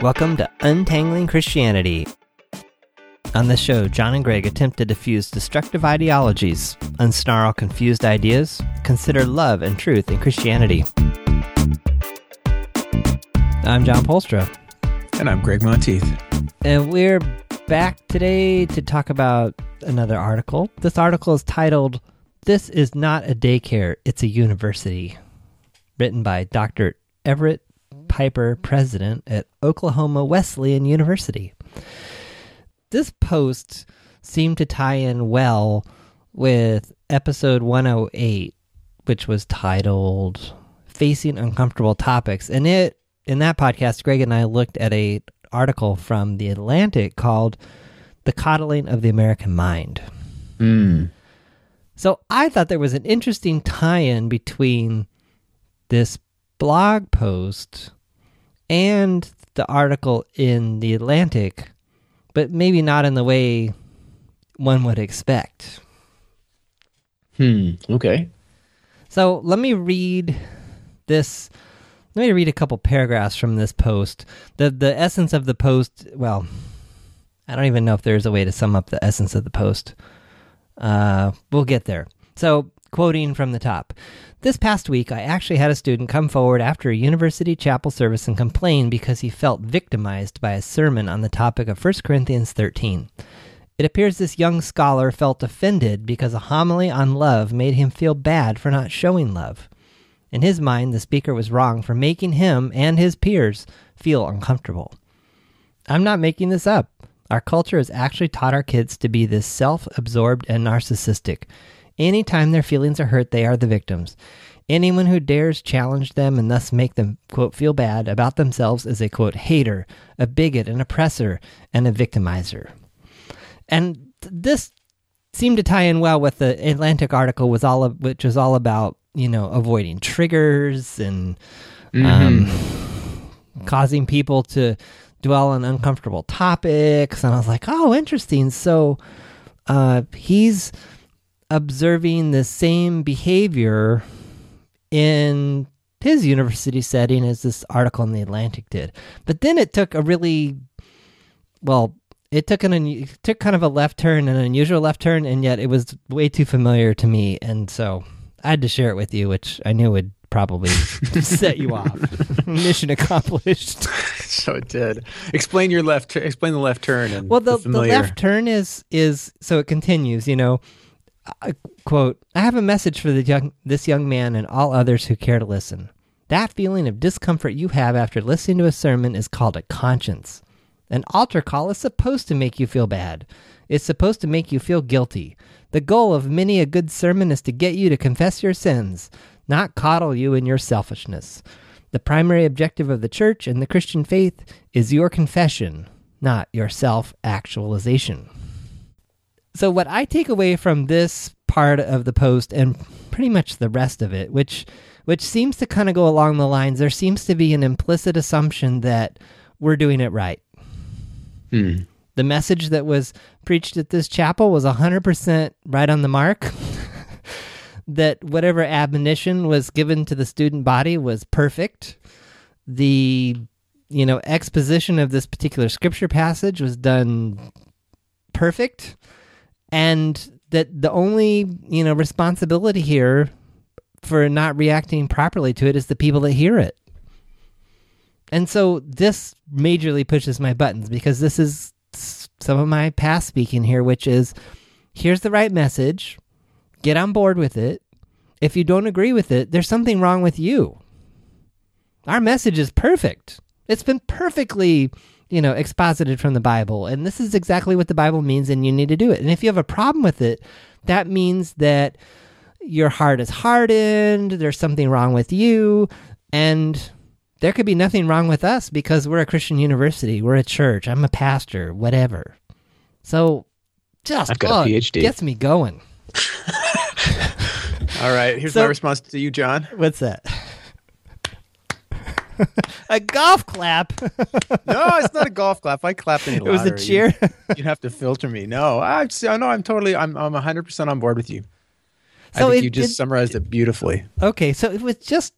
Welcome to Untangling Christianity. On this show, John and Gregg attempt to diffuse destructive ideologies, unsnarl confused ideas, consider love and truth in Christianity. I'm John Polstra. And I'm Gregg Monteith. And we're back today to talk about another article. This article is titled, This is Not a Daycare, It's a University, written by Dr. Everett Piper, president at Oklahoma Wesleyan University. This post seemed to tie in well with episode 108, which was titled Facing Uncomfortable Topics. And it in that podcast, Gregg and I looked at a article from The Atlantic called The Coddling of the American Mind. Mm. So I thought there was an interesting tie in between this blog post and the article in The Atlantic, but maybe not in the way one would expect. Hmm. Okay. So let me read this. Let me read a couple paragraphs from this post. The the essence of the post, well, I don't even know if there's a way to sum up the essence of the post. Uh, we'll get there. So, quoting from the top. This past week, I actually had a student come forward after a university chapel service and complain because he felt victimized by a sermon on the topic of 1 Corinthians 13. It appears this young scholar felt offended because a homily on love made him feel bad for not showing love. In his mind, the speaker was wrong for making him and his peers feel uncomfortable. I'm not making this up. Our culture has actually taught our kids to be this self absorbed and narcissistic. Anytime their feelings are hurt, they are the victims. Anyone who dares challenge them and thus make them, quote, feel bad about themselves is a, quote, hater, a bigot, an oppressor, and a victimizer. And this seemed to tie in well with the Atlantic article, was all of, which was all about, you know, avoiding triggers and mm-hmm. um, causing people to dwell on uncomfortable topics. And I was like, oh, interesting. So uh, he's observing the same behavior in his university setting as this article in the Atlantic did. But then it took a really well, it took an it took kind of a left turn, an unusual left turn, and yet it was way too familiar to me, and so I had to share it with you, which I knew would probably set you off. Mission accomplished. so it did. Explain your left. Explain the left turn. And well, the, the, the left turn is is so it continues. You know, I, quote, I have a message for young, this young man and all others who care to listen. That feeling of discomfort you have after listening to a sermon is called a conscience. An altar call is supposed to make you feel bad. It's supposed to make you feel guilty. The goal of many a good sermon is to get you to confess your sins, not coddle you in your selfishness. The primary objective of the church and the Christian faith is your confession, not your self actualization. So, what I take away from this part of the post and pretty much the rest of it, which which seems to kind of go along the lines, there seems to be an implicit assumption that we're doing it right. Hmm. The message that was preached at this chapel was 100% right on the mark. that whatever admonition was given to the student body was perfect. The you know exposition of this particular scripture passage was done perfect and that the only you know responsibility here for not reacting properly to it is the people that hear it. And so this majorly pushes my buttons because this is some of my past speaking here which is here's the right message. Get on board with it. If you don't agree with it there's something wrong with you. Our message is perfect. It's been perfectly you know, exposited from the Bible. And this is exactly what the Bible means, and you need to do it. And if you have a problem with it, that means that your heart is hardened, there's something wrong with you, and there could be nothing wrong with us because we're a Christian university, we're a church, I'm a pastor, whatever. So just I've got oh, a PhD. gets me going. All right, here's so, my response to you, John. What's that? A golf clap. no, it's not a golf clap. I clapped any It was a cheer. You, would have to filter me. No, I no, I'm totally. I'm I'm 100 percent on board with you. So I think it, you just it, summarized it beautifully. Okay, so it was just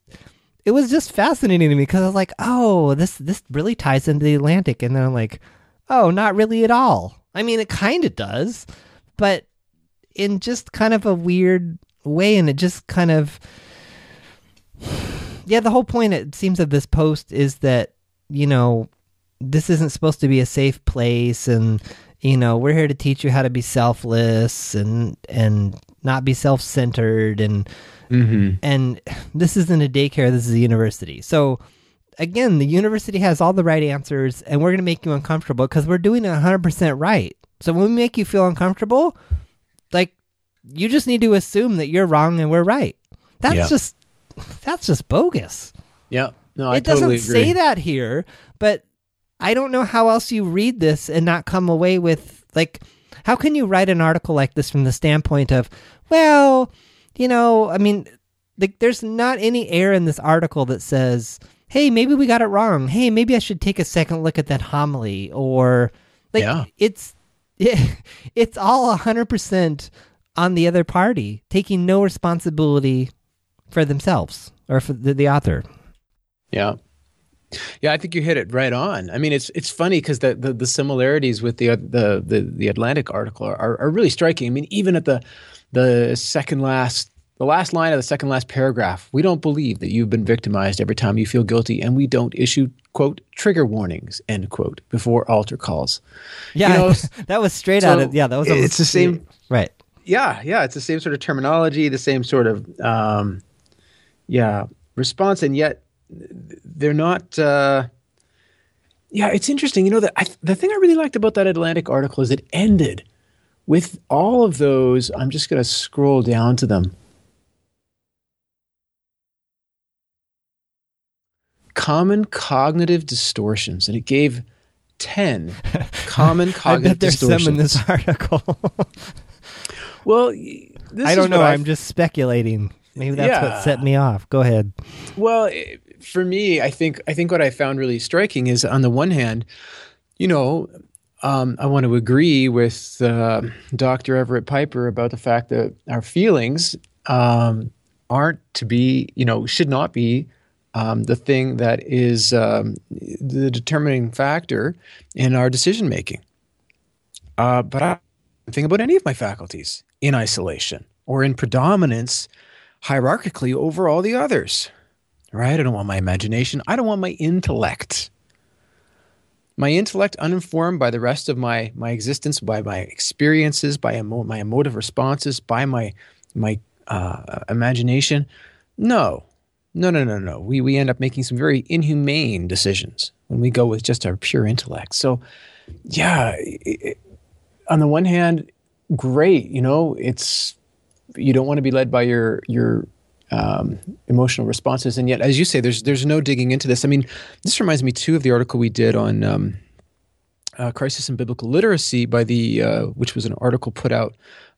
it was just fascinating to me because I was like, oh, this this really ties into the Atlantic, and then I'm like, oh, not really at all. I mean, it kind of does, but in just kind of a weird way, and it just kind of, yeah. The whole point it seems of this post is that you know this isn't supposed to be a safe place, and you know we're here to teach you how to be selfless and and not be self-centered and Mm-hmm. and this isn't a daycare this is a university so again the university has all the right answers and we're going to make you uncomfortable because we're doing it 100% right so when we make you feel uncomfortable like you just need to assume that you're wrong and we're right that's Yeah. just that's just bogus Yeah. No, I it doesn't agree. say that here but i don't know how else you read this and not come away with like how can you write an article like this from the standpoint of well you know i mean like there's not any air in this article that says hey maybe we got it wrong hey maybe i should take a second look at that homily or like Yeah. it's it's all 100% on the other party taking no responsibility for themselves or for the, the author Yeah. Yeah, I think you hit it right on. I mean, it's it's funny because the, the the similarities with the the the, the Atlantic article are, are really striking. I mean, even at the the second last the last line of the second last paragraph, we don't believe that you've been victimized every time you feel guilty, and we don't issue quote trigger warnings end quote before altar calls. Yeah, You know, that was straight out so of yeah. That was it's the same- right? Yeah, yeah, it's the same sort of terminology, the same sort of um, yeah response, and yet they're not. Uh, yeah, it's interesting. You know, the the thing I really liked about that Atlantic article is it ended with all of those. I'm just going to scroll down to them. Common cognitive distortions, and it gave ten common I cognitive there's distortions. some in this article. Well, this I don't know. I'm just speculating. Maybe that's Yeah. what set me off. Go ahead. Well, for me, I think I think what I found really striking is on the one hand, you know, um, I want to agree with uh, Dr. Everett Piper about the fact that our feelings um, aren't to be, you know, should not be um, the thing that is um, the determining factor in our decision making. Uh, but I think about any of my faculties in isolation or in predominance hierarchically over all the others right? I don't want my imagination. I don't want my intellect. My intellect uninformed by the rest of my my existence, by my experiences, by emo- my emotive responses, by my my uh, imagination. No, no, no, no, no. We we end up making some very inhumane decisions when we go with just our pure intellect. So, yeah, i i on the one hand, great. You know, it's you don't want to be led by your your um, emotional responses, and yet, as you say, there's there's no digging into this. I mean, this reminds me too of the article we did on um, uh, crisis in biblical literacy by the uh, which was an article put out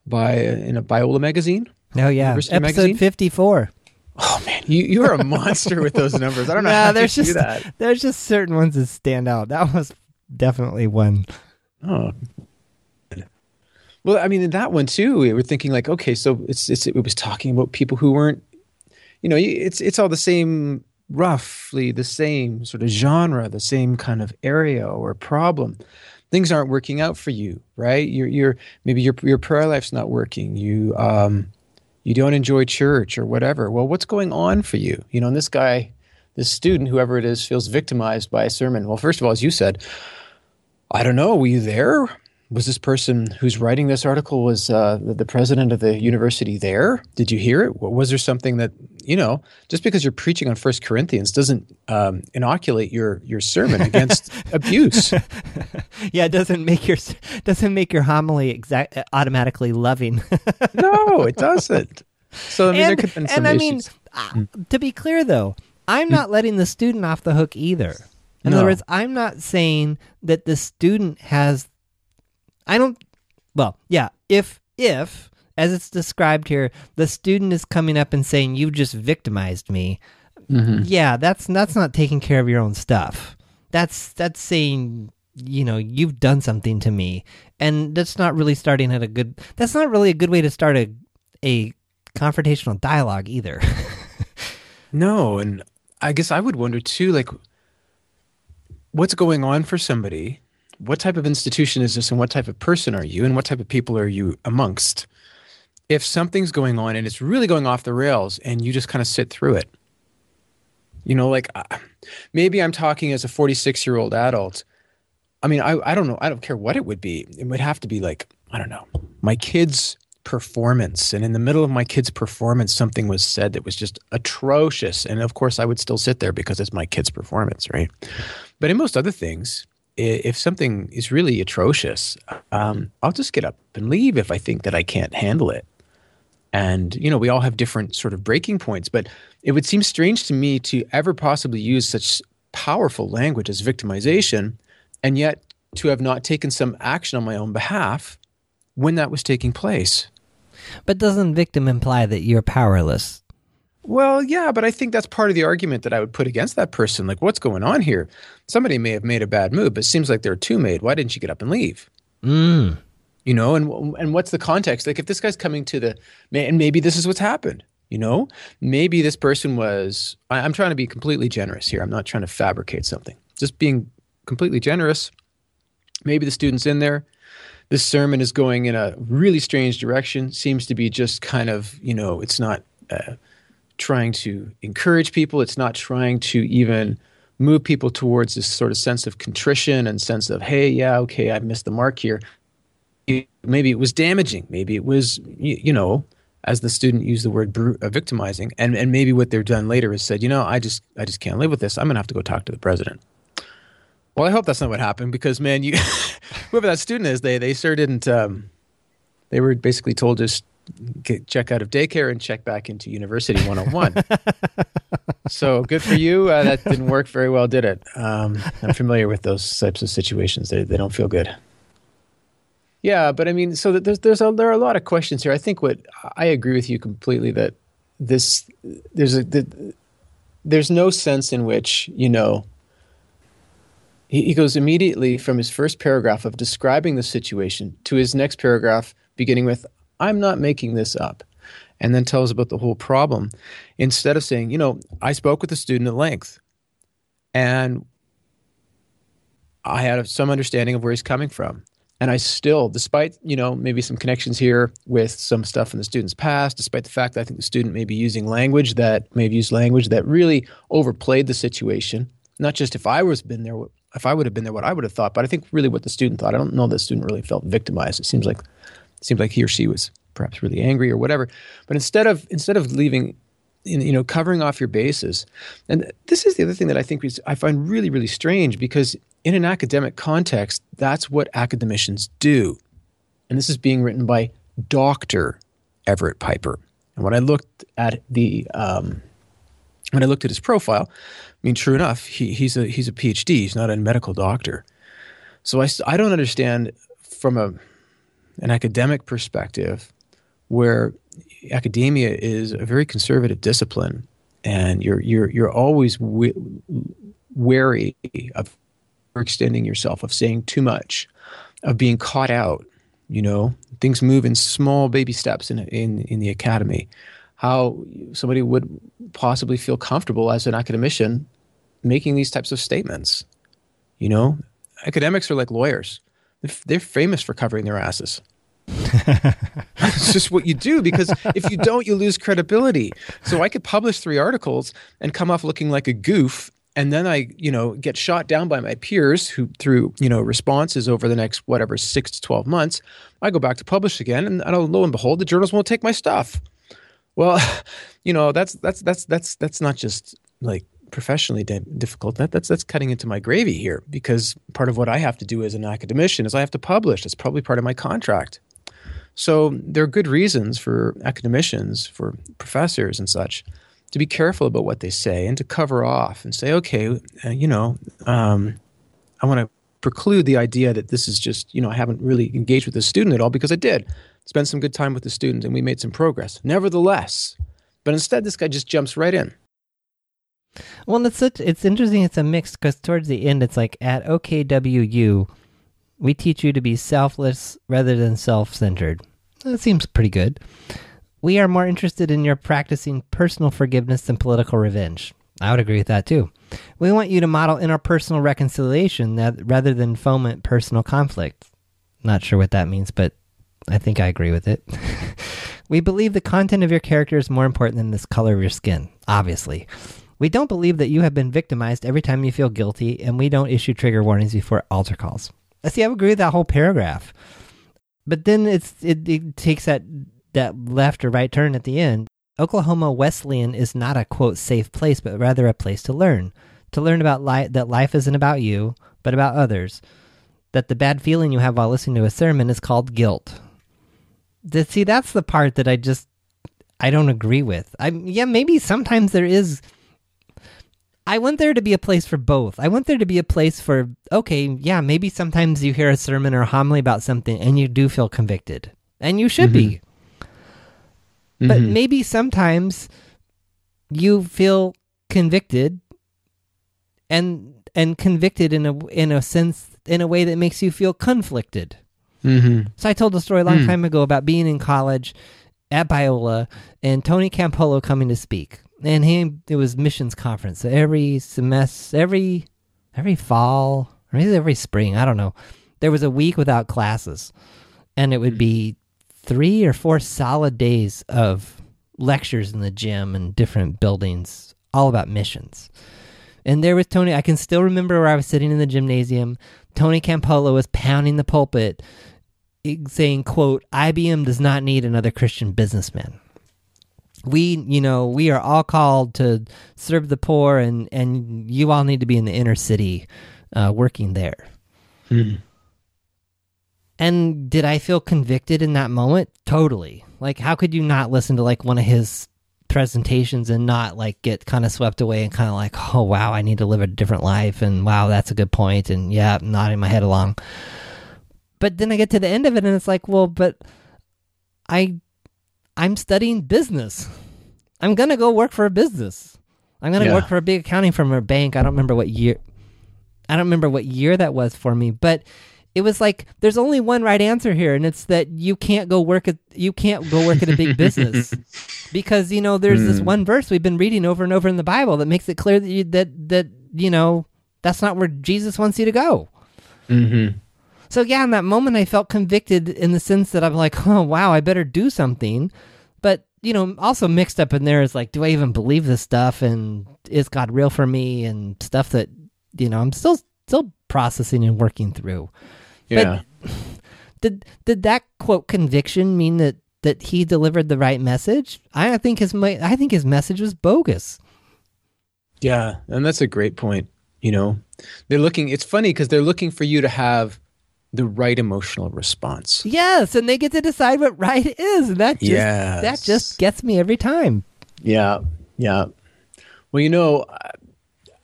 by in a Biola magazine. Oh yeah, University episode Magazine? 54. Oh man, you you are a monster with those numbers. I don't know Nah, how there's you just do that. there's just certain ones that stand out. That was definitely one. Oh. Well, I mean, in that one too, we were thinking like, okay, so it's, it's it was talking about people who weren't, you know, it's it's all the same, roughly the same sort of genre, the same kind of area or problem. Things aren't working out for you, right? You're you're maybe your your prayer life's not working. You um, you don't enjoy church or whatever. Well, what's going on for you? You know, and this guy, this student, whoever it is, feels victimized by a sermon. Well, first of all, as you said, I don't know. Were you there? Was this person who's writing this article was uh, the, president of the university there? Did you hear it? Was there something that you know? Just because you're preaching on First Corinthians doesn't um, inoculate your your sermon against abuse. Yeah, it doesn't make your doesn't make your homily exact automatically loving. No, it doesn't. So I mean, there and could have been some and I mean, issues. uh, to be clear though, I'm not letting the student off the hook either. In No. other words, I'm not saying that the student has. I don't. Well, yeah. If if as it's described here, the student is coming up and saying "You've just victimized me. Mm-hmm. Yeah, that's that's not taking care of your own stuff. That's that's saying you know you've done something to me, and that's not really starting at a good. That's not really a good way to start a a confrontational dialogue either. No, and I guess I would wonder too, like, what's going on for somebody? What type of institution is this, and what type of person are you, and what type of people are you amongst? If something's going on and it's really going off the rails, and you just kind of sit through it, you know, like maybe I'm talking as a 46 year old adult. I mean, I, I don't know. I don't care what it would be. It would have to be like, I don't know, my kids performance. And in the middle of my kid's performance, something was said that was just atrocious. And of course, I would still sit there because it's my kid's performance, right? But in most other things, if something is really atrocious, um, I'll just get up and leave if I think that I can't handle it. And, you know, we all have different sort of breaking points, but it would seem strange to me to ever possibly use such powerful language as victimization and yet to have not taken some action on my own behalf when that was taking place. But doesn't victim imply that you're powerless? Well, yeah, but I think that's part of the argument that I would put against that person. Like, what's going on here? Somebody may have made a bad move, but it seems like there are two made. Why didn't you get up and leave? Mm. You know, and and what's the context? Like, if this guy's coming to the, and maybe this is what's happened. You know, maybe this person was. I, I'm trying to be completely generous here. I'm not trying to fabricate something. Just being completely generous. Maybe the student's in there this sermon is going in a really strange direction. Seems to be just kind of, you know, it's not uh, trying to encourage people. It's not trying to even move people towards this sort of sense of contrition and sense of, hey, yeah, okay, I missed the mark here. Maybe it was damaging. Maybe it was, you, you know, as the student used the word uh, victimizing, and and maybe what they've done later is said, you know, I just I just can't live with this. I'm gonna have to go talk to the president. Well, I hope that's not what happened because man, you whoever that student is, they they sure didn't. Um, they were basically told just get, check out of daycare and check back into university 101. so good for you. Uh, that didn't work very well, did it? Um, I'm familiar with those types of situations. They they don't feel good. Yeah, but I mean, so there's there's a, there are a lot of questions here. I think what I agree with you completely that this there's a the, there's no sense in which you know he, he goes immediately from his first paragraph of describing the situation to his next paragraph beginning with, I'm not making this up, and then tells about the whole problem. Instead of saying, you know, I spoke with the student at length and I had some understanding of where he's coming from. And I still, despite, you know, maybe some connections here with some stuff in the student's past, despite the fact that I think the student may be using language that may have used language that really overplayed the situation, not just if I was been there, if I would have been there, what I would have thought. But I think really what the student thought. I don't know the student really felt victimized. It seems like seems like he or she was perhaps really angry or whatever. But instead of instead of leaving, you know, covering off your bases, and this is the other thing that I think is, I find really really strange because in an academic context, that's what academicians do, and this is being written by Doctor Everett Piper. And when I looked at the um, when I looked at his profile, I mean, true enough, he, he's a he's a PhD. He's not a medical doctor. So I, I don't understand from a an academic perspective where academia is a very conservative discipline, and you're you're you're always wary of extending yourself, of saying too much, of being caught out. You know, things move in small baby steps in in in the academy. How somebody would possibly feel comfortable as an academician making these types of statements. You know, academics are like lawyers. They're famous for covering their asses. it's just what you do because if you don't, you lose credibility. So I could publish three articles and come off looking like a goof, and then I, you know, get shot down by my peers who, through you know, responses over the next whatever six to twelve months, I go back to publish again, and, lo and behold, the journals won't take my stuff. Well, you know, that's that's that's that's that's not just like professionally difficult. That, that's that's cutting into my gravy here because part of what I have to do as an academician is I have to publish. It's probably part of my contract. So there are good reasons for academicians, for professors and such, to be careful about what they say and to cover off and say, okay, uh, you know, um, I want to preclude the idea that this is just, you know, I haven't really engaged with the student at all because I did spend some good time with the student and we made some progress. Nevertheless, but instead, this guy just jumps right in. Well, it's such, it's interesting. It's a mix because towards the end, it's like at OKWU, we teach you to be selfless rather than self-centered. That seems pretty good. We are more interested in your practicing personal forgiveness than political revenge. I would agree with that too. We want you to model interpersonal reconciliation that, rather than foment personal conflict. Not sure what that means, but I think I agree with it. we believe the content of your character is more important than this color of your skin, obviously. We don't believe that you have been victimized every time you feel guilty, and we don't issue trigger warnings before altar calls. I see, I agree with that whole paragraph. But then it's it, it takes that that left or right turn at the end. Oklahoma Wesleyan is not a quote safe place, but rather a place to learn. To learn about li- that life isn't about you, but about others. That the bad feeling you have while listening to a sermon is called guilt. See, that's the part that I just I don't agree with. I yeah, maybe sometimes there is I want there to be a place for both. I want there to be a place for, okay, yeah, maybe sometimes you hear a sermon or a homily about something and you do feel convicted. And you should mm-hmm. be. Mm-hmm. But maybe sometimes you feel convicted and and convicted in a in a sense in a way that makes you feel conflicted. Mm-hmm. So I told a story a long mm. time ago about being in college at Biola and Tony Campolo coming to speak and he it was missions conference. So every semester every every fall or maybe every spring i don't know. There was a week without classes. And it would hmm. be three or four solid days of lectures in the gym and different buildings all about missions. And there was tony i can still remember where i was sitting in the gymnasium. Tony campolo was pounding the pulpit saying quote ibm does not need another christian businessman we you know we are all called to serve the poor and and you all need to be in the inner city uh, working there. Mm. and did i feel convicted in that moment? Totally. Like how could you not listen to like one of his presentations and not like get kind of swept away and kind of like oh wow i need to live a different life and wow that's a good point and yeah nodding my head along. But then i get to the end of it and it's like well but i I'm studying business. I'm gonna go work for a business. I'm gonna yeah. work for a big accounting firm or bank. I don't remember what year. I don't remember what year that was for me, but it was like there's only one right answer here, and it's that you can't go work at you can't go work at a big business because you know there's mm. this hmm. one verse we've been reading over and over in the Bible that makes it clear that you, that that you know that's not where Jesus wants you to go. Mm-hmm. So yeah, in that moment, I felt convicted in the sense that I'm like, oh wow, I better do something. But you know, also mixed up in there is like, do I even believe this stuff? And is God real for me? And stuff that you know, I'm still still processing and working through. Yeah. But did did that quote conviction mean that that he delivered the right message? I think his I think his message was bogus. Yeah, and that's a great point. You know, they're looking. It's funny because they're looking for you to have the right emotional response. Yes, and they get to decide what right is, and that just yes. that just gets me every time. Yeah, yeah. Well, you know,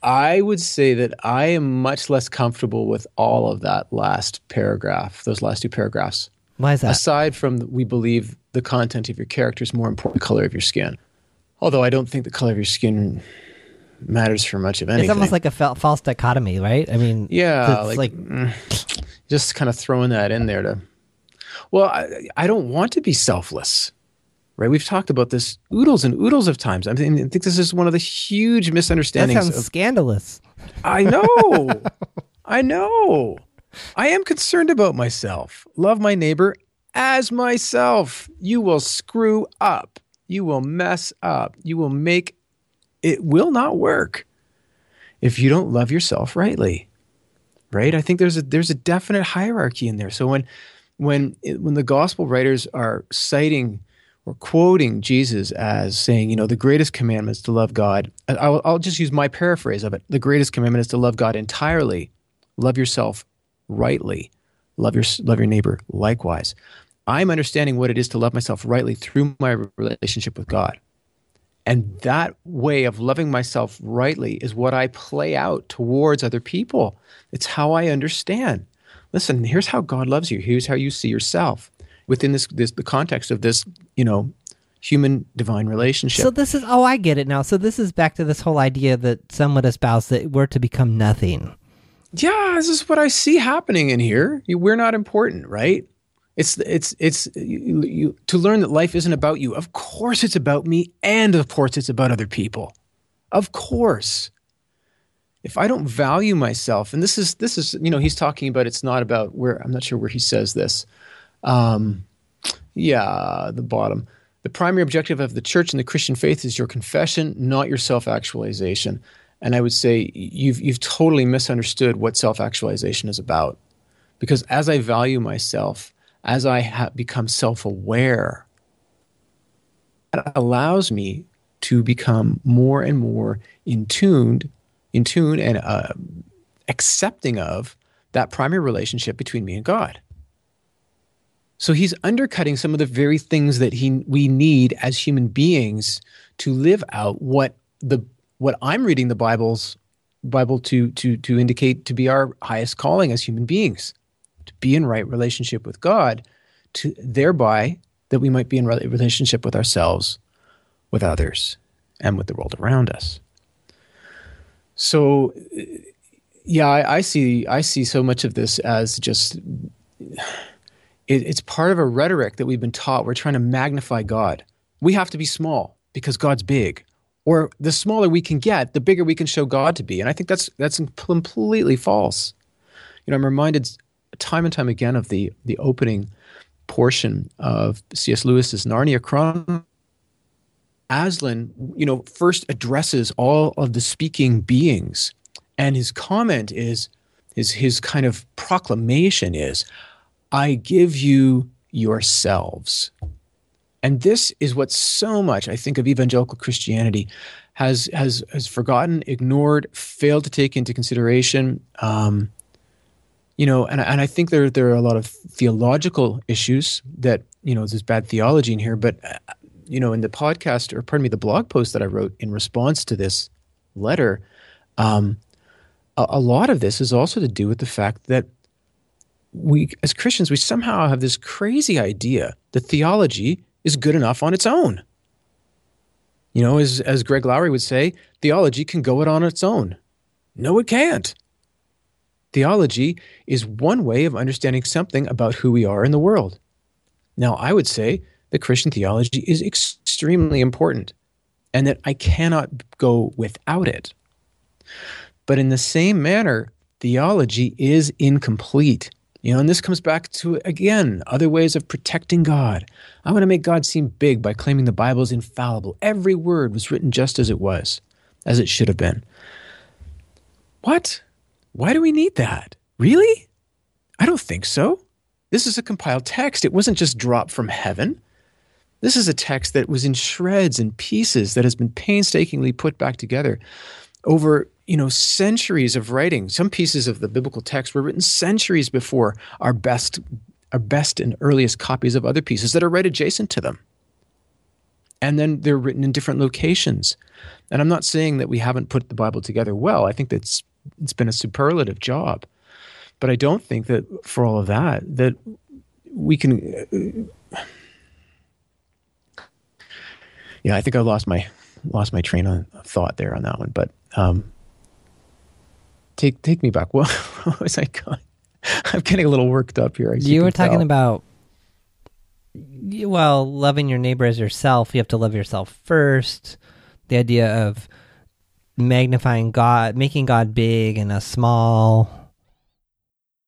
I would say that I am much less comfortable with all of that last paragraph, those last two paragraphs. Why is that? Aside from we believe the content of your character is more important than the color of your skin. Although I don't think the color of your skin matters for much of anything. It's almost like a false dichotomy, right? I mean, yeah, like, like mm, just kind of throwing that in there to well I, I don't want to be selfless right? We've talked about this oodles and oodles of times. I, mean, I think this is one of the huge misunderstandings that sounds of, scandalous. I know. I know. I am concerned about myself. Love my neighbor as myself. You will screw up. You will mess up. You will make it will not work if you don't love yourself rightly right? I think there's a there's a definite hierarchy in there. So when when when the gospel writers are citing or quoting Jesus as saying, you know, the greatest commandment is to love God. I'll, I'll just use my paraphrase of it. The greatest commandment is to love God entirely, love yourself rightly, love your love your neighbor likewise. I'm understanding what it is to love myself rightly through my relationship with God. And that way of loving myself rightly is what I play out towards other people. It's how I understand. Listen, here's how God loves you. Here's how you see yourself within this, this the context of this, you know, human divine relationship. So this is oh, I get it now. So this is back to this whole idea that some would espouse that we're to become nothing. Yeah, this is what I see happening in here. We're not important, right? It's it's it's you, you, to learn that life isn't about you. Of course, it's about me, and of course, it's about other people. Of course. If I don't value myself, and this is this is you know he's talking about it's not about where I'm not sure where he says this. Um, yeah, the bottom. The primary objective of the church and the Christian faith is your confession, not your self-actualization. And I would say you've you've totally misunderstood what self-actualization is about. Because as I value myself, as I become self-aware, it allows me to become more and more in tuned, in tune and uh, accepting of that primary relationship between me and God. So he's undercutting some of the very things that he we need as human beings to live out what the what I'm reading the Bible's Bible to to to indicate to be our highest calling as human beings, to be in right relationship with God, to thereby that we might be in right relationship with ourselves, with others, and with the world around us. So, yeah, I, I see I see so much of this as just it, it's part of a rhetoric that we've been taught. We're trying to magnify God. We have to be small because God's big. Or the smaller we can get, the bigger we can show God to be. And I think that's that's completely false. You know, I'm reminded time and time again of the the opening portion of C.S. Lewis's Narnia Chronicles. Aslan, you know, first addresses all of the speaking beings, and his comment is his his kind of proclamation is, I give you yourselves. And this is what so much I think of evangelical Christianity has has has forgotten, ignored, failed to take into consideration. Um, you know, and and I think there there are a lot of theological issues that you know there's bad theology in here, but you know, in the podcast or pardon me, the blog post that I wrote in response to this letter, um, a, a lot of this is also to do with the fact that we as Christians we somehow have this crazy idea that theology is good enough on its own. You know, as as Greg Laurie would say, theology can go it on its own. No, it can't. Theology is one way of understanding something about who we are in the world. Now, I would say that Christian theology is extremely important and that I cannot go without it. But in the same manner, theology is incomplete you know, and this comes back to, again, other ways of protecting God. I want to make God seem big by claiming the Bible is infallible. Every word was written just as it was, as it should have been. What? Why do we need that? Really? I don't think so. This is a compiled text. It wasn't just dropped from heaven. This is a text that was in shreds and pieces that has been painstakingly put back together over you know centuries of writing some pieces of the biblical text were written centuries before our best our best and earliest copies of other pieces that are right adjacent to them and then they're written in different locations and i'm not saying that we haven't put the bible together well i think that's it's been a superlative job but i don't think that for all of that that we can uh, yeah i think i lost my lost my train of thought there on that one but um, take take me back. What, what was I going? I'm getting a little worked up here. You were talking tell. about well, loving your neighbor as yourself. You have to love yourself first. The idea of magnifying God, making God big and a small.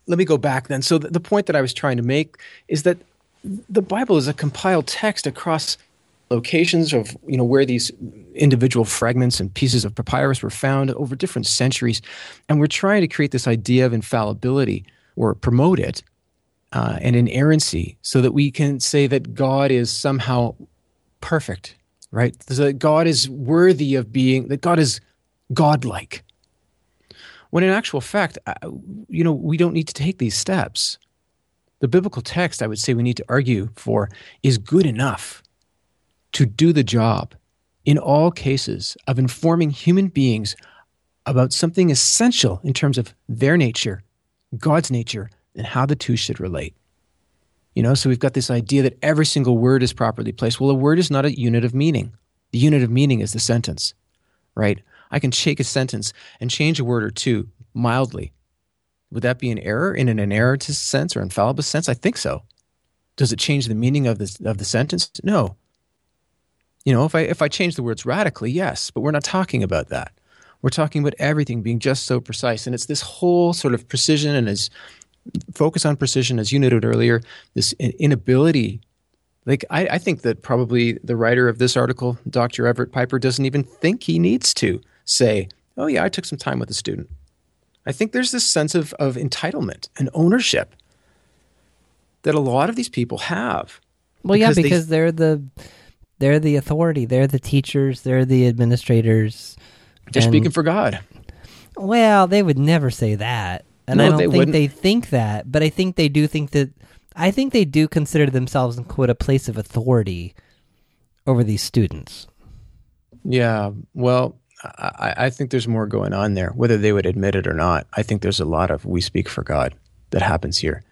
Let me go back then. So the, point that I was trying to make is that the Bible is a compiled text across locations of you know where these individual fragments and pieces of papyrus were found over different centuries, and we're trying to create this idea of infallibility or promote it uh, and inerrancy, so that we can say that God is somehow perfect, right? So that God is worthy of being that God is godlike. When in actual fact, you know, we don't need to take these steps. The biblical text, I would say, we need to argue for is good enough to do the job in all cases of informing human beings about something essential in terms of their nature, God's nature, and how the two should relate. You know, so we've got this idea that every single word is properly placed. Well, a word is not a unit of meaning. The unit of meaning is the sentence, right? I can shake a sentence and change a word or two mildly. Would that be an error in an inerrantist sense or infallible sense? I think so. Does it change the meaning of the, of the sentence? No. You know, if I if I change the words radically, yes, but we're not talking about that. We're talking about everything being just so precise, and it's this whole sort of precision and as focus on precision, as you noted earlier, this inability. Like I, I think that probably the writer of this article, Dr. Everett Piper, doesn't even think he needs to say, "Oh yeah, I took some time with a student." I think there's this sense of, of entitlement and ownership that a lot of these people have. Well, because yeah, because they, they're the they're the authority. They're the teachers. They're the administrators. They're speaking for God. Well, they would never say that, and no, I don't they think wouldn't. they think that. But I think they do think that. I think they do consider themselves in quote a place of authority over these students. Yeah. Well, I, I think there's more going on there, whether they would admit it or not. I think there's a lot of we speak for God that happens here.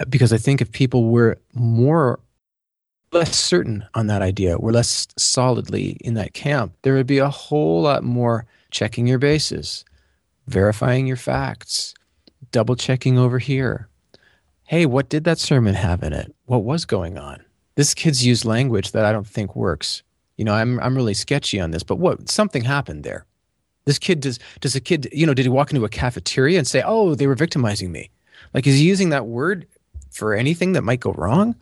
Uh, because I think if people were more less certain on that idea, were less solidly in that camp, there would be a whole lot more checking your bases, verifying your facts, double checking over here. Hey, what did that sermon have in it? What was going on? This kid's used language that I don't think works. You know, I'm I'm really sketchy on this, but what something happened there. This kid does does a kid, you know, did he walk into a cafeteria and say, "Oh, they were victimizing me"? Like is he using that word for anything that might go wrong,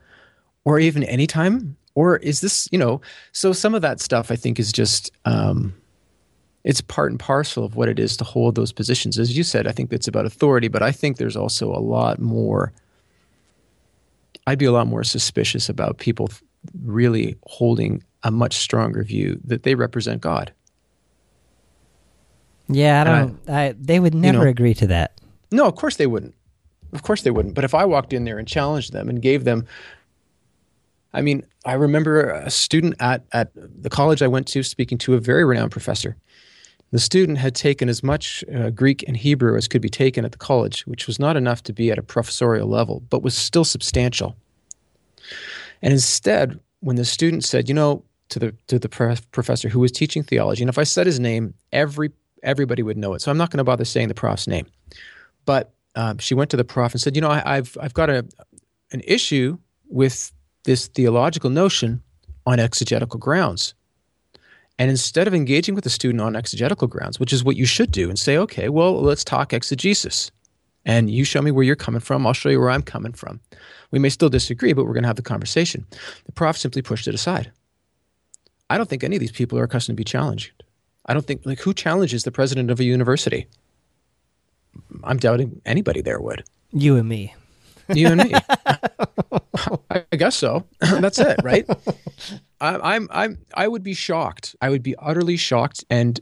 or even anytime? Or is this, you know? So some of that stuff I think is just um, it's part and parcel of what it is to hold those positions. As you said, I think it's about authority, but I think there's also a lot more. I'd be a lot more suspicious about people really holding a much stronger view that they represent God. Yeah, I don't. I, I, they would never you know, agree to that. No, of course they wouldn't. Of course they wouldn't. But if I walked in there and challenged them and gave them, I mean, I remember a student at at the college I went to speaking to a very renowned professor. The student had taken as much uh, Greek and Hebrew as could be taken at the college, which was not enough to be at a professorial level, but was still substantial. And instead, when the student said, "You know, to the to the professor who was teaching theology. And if I said his name, every everybody would know it. So I'm not going to bother saying the prof's name. But um, she went to the prof and said, "You know, I, I've I've got a an issue with this theological notion on exegetical grounds." And instead of engaging with the student on exegetical grounds, which is what you should do, and say, "Okay, well, let's talk exegesis." and you show me where you're coming from. I'll show you where I'm coming from. We may still disagree, but we're going to have the conversation. The prof simply pushed it aside. I don't think any of these people are accustomed to be challenged. I don't think like who challenges the president of a university. I'm doubting anybody there would. You and me. You and me. I, I guess so. That's it, right? I, I'm I'm I would be shocked. I would be utterly shocked and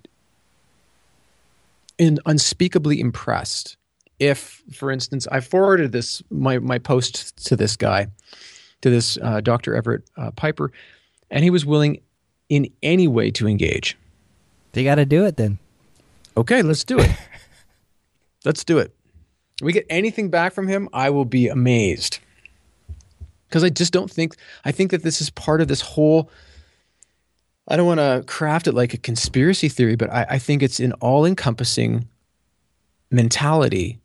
and unspeakably impressed if, for instance, I forwarded this my my post to this guy, to this uh, Dr. Everett uh, Piper, and he was willing in any way to engage. They got to do it then. Okay, let's do it. let's do it. If we get anything back from him, I will be amazed. Because I just don't think, I think that this is part of this whole, I don't want to craft it like a conspiracy theory, but I, I think it's an all encompassing mentality.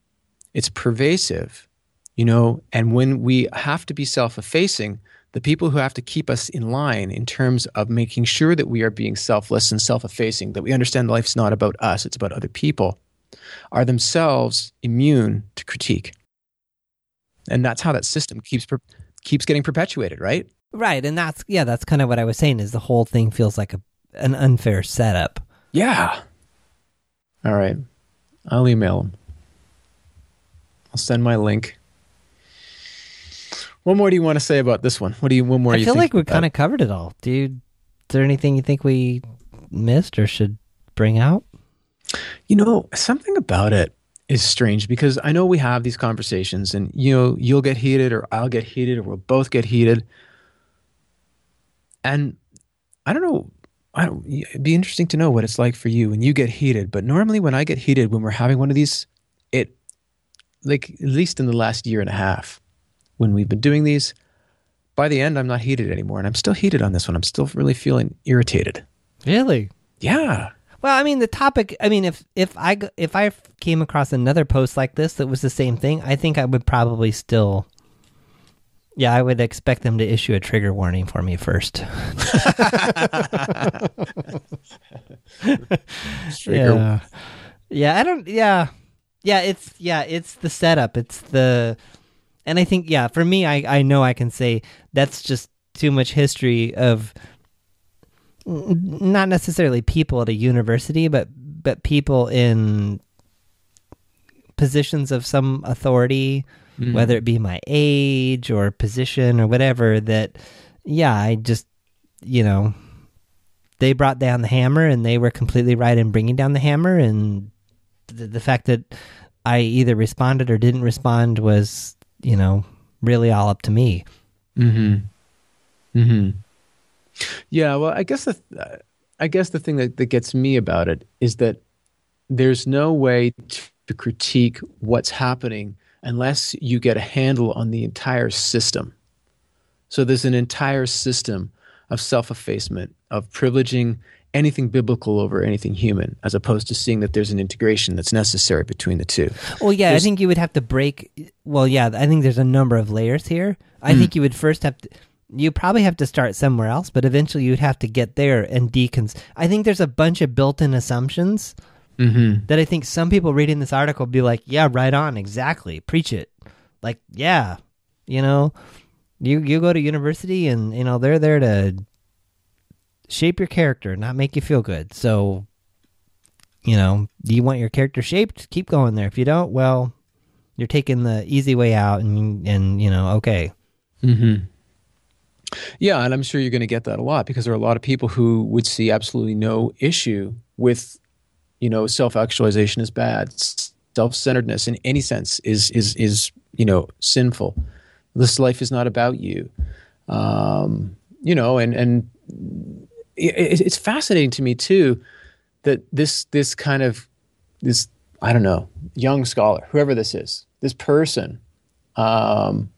It's pervasive, you know, and when we have to be self effacing, the people who have to keep us in line in terms of making sure that we are being selfless and self effacing, that we understand life's not about us, it's about other people, are themselves immune to critique. And that's how that system keeps keeps getting perpetuated, right? Right, and that's yeah, that's kind of what I was saying is the whole thing feels like a an unfair setup. Yeah. All right. I'll email them. I'll send my link. What more do you want to say about this one? What do you? What more? I feel like we kind of covered it all, dude. Is there anything you think we missed or should bring out? You know, something about it is strange because I know we have these conversations, and you know, you'll get heated, or I'll get heated, or we'll both get heated. And I don't know. I don't, it'd be interesting to know what it's like for you when you get heated. But normally, when I get heated, when we're having one of these, it, like at least in the last year and a half, when we've been doing these. By the end, I'm not heated anymore, and I'm still heated on this one. I'm still really feeling irritated. Really? Yeah. Well, I mean, the topic. I mean, if if I if I came across another post like this that was the same thing, I think I would probably still Yeah, I would expect them to issue a trigger warning for me first. yeah. Yeah, I don't yeah. Yeah, it's yeah, it's the setup. It's the and I think yeah, for me I I know I can say that's just too much history of not necessarily people at a university, but but people in positions of some authority, mm. whether it be my age or position or whatever, that, yeah, I just, you know, they brought down the hammer and they were completely right in bringing down the hammer. And the, the fact that I either responded or didn't respond was, you know, really all up to me. Hmm. Hmm. Yeah. Well, I guess the, I guess the thing that, that gets me about it is that there's no way to critique what's happening unless you get a handle on the entire system. So there's an entire system of self effacement, of privileging anything biblical over anything human, as opposed to seeing that there's an integration that's necessary between the two. Well, yeah, there's, I think you would have to break. Well, yeah, I think there's a number of layers here. I mm. think you would first have to. You probably have to start somewhere else, but eventually you'd have to get there and decons. I think there's a bunch of built-in assumptions mm-hmm. that I think some people reading this article be like, yeah, right on, exactly, preach it. Like, yeah, you know, you you go to university and you know they're there to shape your character, not make you feel good. So, you know, do you want your character shaped? Keep going there. If you don't, well, you're taking the easy way out, and and you know, okay. Mm-hmm. Yeah, and I'm sure you're going to get that a lot because there are a lot of people who would see absolutely no issue with you know, self-actualization is bad. Self-centeredness in any sense is is is you know sinful. This life is not about you. Um, you know, and and it, it's fascinating to me too that this this kind of this I don't know young scholar, whoever this is, this person, um,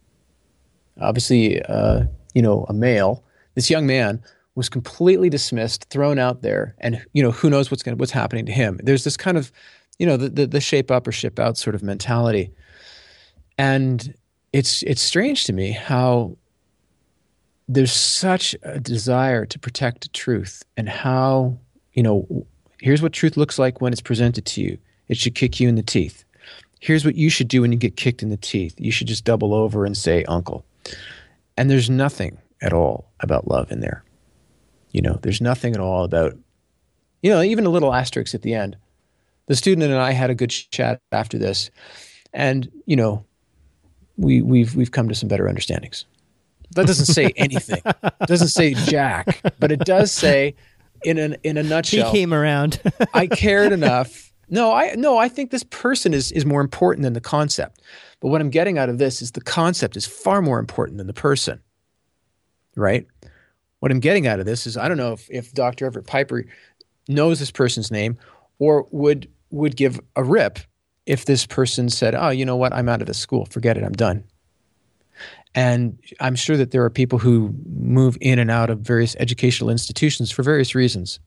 obviously uh, you know a male, this young man was completely dismissed, thrown out there, and you know who knows what's going what's happening to him. There's this kind of you know the, the, the shape up or ship out sort of mentality, and it's it's strange to me how there's such a desire to protect truth and how you know here's what truth looks like when it's presented to you. It should kick you in the teeth. Here's what you should do when you get kicked in the teeth. You should just double over and say uncle. And there's nothing at all about love in there. You know, there's nothing at all about, you know, even a little asterisk at the end. The student and I had a good chat after this, and you know, we we've we've come to some better understandings. That doesn't say anything. it doesn't say jack, but it does say, in an in a nutshell, he came around. I cared enough. No, I no, I think this person is is more important than the concept. But what I'm getting out of this is the concept is far more important than the person. Right? what I'm getting out of this is I don't know if, if Dr. Everett Piper knows this person's name or would would give a rip if this person said, "Oh, you know what? I'm out of this school. Forget it. I'm done." And I'm sure that there are people who move in and out of various educational institutions for various reasons,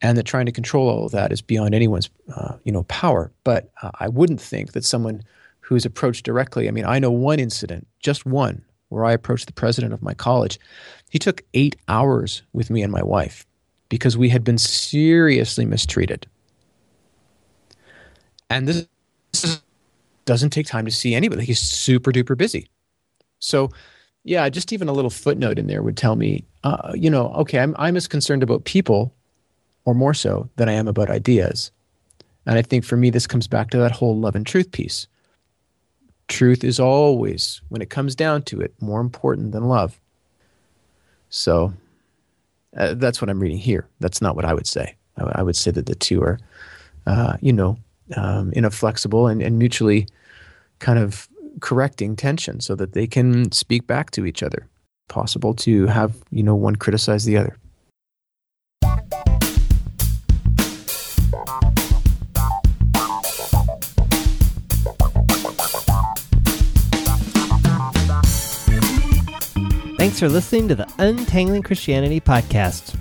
and that trying to control all of that is beyond anyone's, uh, you know, power. But uh, I wouldn't think that someone who's approached directly. I mean, I know one incident, just one, where I approached the president of my college. He took eight hours with me and my wife because we had been seriously mistreated. And this, this doesn't take time to see anybody. He's super duper busy. So, yeah, just even a little footnote in there would tell me, uh, you know, okay, I'm, I'm as concerned about people or more so than I am about ideas. And I think for me, this comes back to that whole love and truth piece. Truth is always, when it comes down to it, more important than love. So uh, that's what I'm reading here. That's not what I would say. I, I would say that the two are, uh, you know, um, in a flexible and, and mutually kind of correcting tension so that they can speak back to each other. Possible to have, you know, one criticize the other. Thanks for listening to the Untangling Christianity podcast.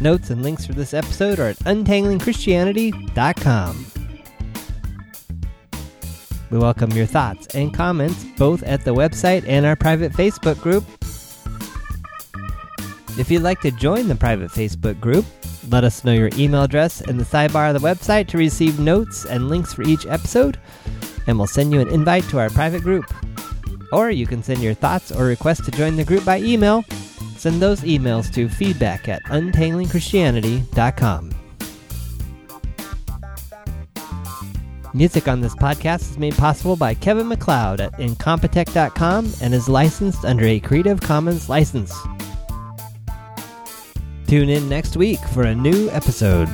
Notes and links for this episode are at untanglingchristianity.com. We welcome your thoughts and comments both at the website and our private Facebook group. If you'd like to join the private Facebook group, let us know your email address in the sidebar of the website to receive notes and links for each episode, and we'll send you an invite to our private group. Or you can send your thoughts or requests to join the group by email. Send those emails to feedback at untanglingchristianity.com. Music on this podcast is made possible by Kevin MacLeod at Incompetech.com and is licensed under a Creative Commons license. Tune in next week for a new episode.